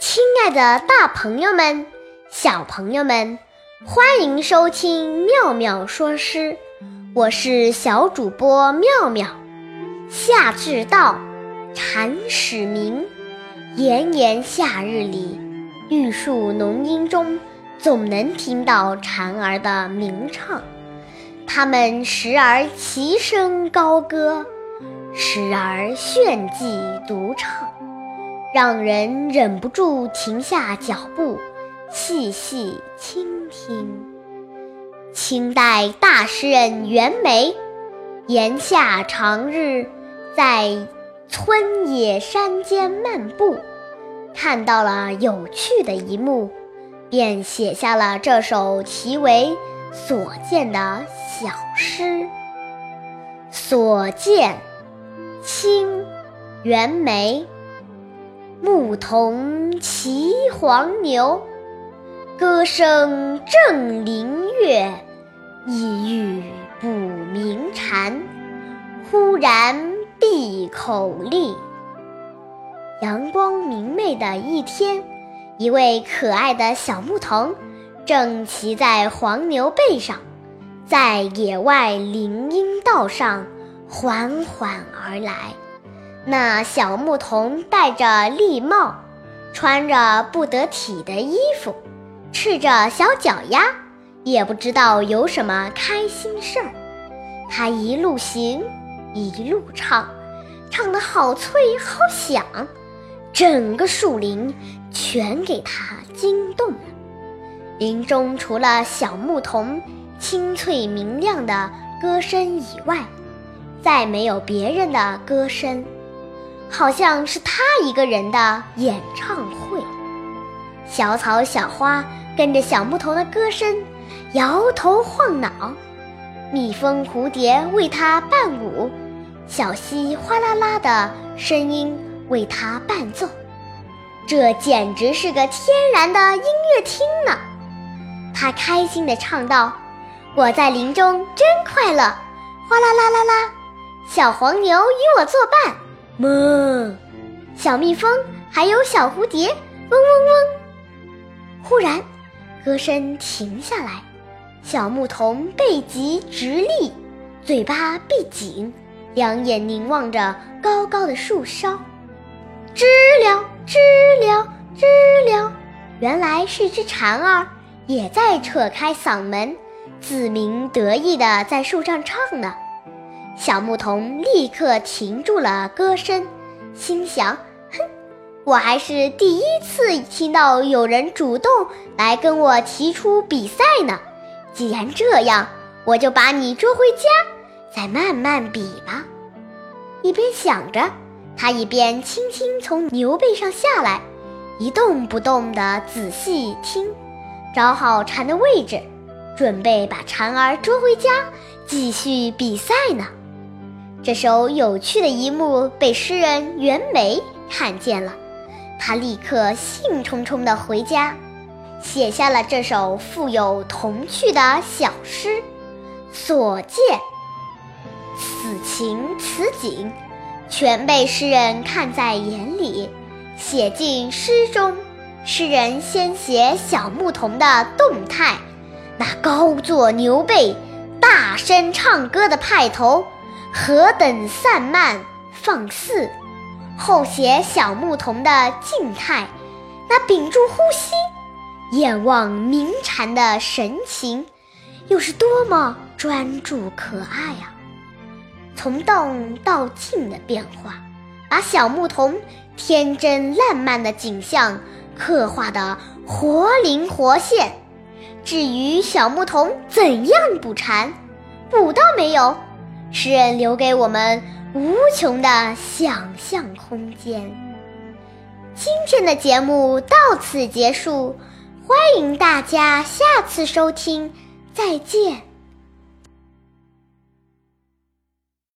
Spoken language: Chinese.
亲爱的，大朋友们、小朋友们，欢迎收听妙妙说诗，我是小主播妙妙。夏至到，蝉始鸣，炎炎夏日里，玉树浓荫中，总能听到蝉儿的鸣唱。它们时而齐声高歌，时而炫技独唱。让人忍不住停下脚步，细细倾听。清代大诗人袁枚，炎夏长日，在村野山间漫步，看到了有趣的一幕，便写下了这首题为《所见》的小诗。所见，清，袁枚。牧童骑黄牛，歌声振林樾，意欲捕鸣蝉。忽然闭口立。阳光明媚的一天，一位可爱的小牧童正骑在黄牛背上，在野外林荫道上缓缓而来。那小牧童戴着笠帽，穿着不得体的衣服，赤着小脚丫，也不知道有什么开心事儿。他一路行，一路唱，唱得好脆好响，整个树林全给他惊动了。林中除了小牧童清脆明亮的歌声以外，再没有别人的歌声。好像是他一个人的演唱会，小草小花跟着小牧童的歌声摇头晃脑，蜜蜂蝴蝶为他伴舞，小溪哗啦啦的声音为他伴奏，这简直是个天然的音乐厅呢。他开心地唱道：“我在林中真快乐，哗啦啦啦啦，小黄牛与我作伴。”么，小蜜蜂还有小蝴蝶，嗡嗡嗡。忽然，歌声停下来，小牧童背脊直立，嘴巴闭紧，两眼凝望着高高的树梢。知了，知了，知了，原来是只蝉儿，也在扯开嗓门，自鸣得意地在树上唱呢。小牧童立刻停住了歌声，心想：“哼，我还是第一次听到有人主动来跟我提出比赛呢。既然这样，我就把你捉回家，再慢慢比吧。”一边想着，他一边轻轻从牛背上下来，一动不动地仔细听，找好蝉的位置，准备把蝉儿捉回家，继续比赛呢。这首有趣的一幕被诗人袁枚看见了，他立刻兴冲冲地回家，写下了这首富有童趣的小诗《所见》。此情此景，全被诗人看在眼里，写进诗中。诗人先写小牧童的动态，那高坐牛背、大声唱歌的派头。何等散漫放肆！后写小牧童的静态，那屏住呼吸、眼望鸣蝉的神情，又是多么专注可爱啊！从动到静的变化，把小牧童天真烂漫的景象刻画得活灵活现。至于小牧童怎样捕蝉，捕到没有？诗人留给我们无穷的想象空间。今天的节目到此结束，欢迎大家下次收听，再见。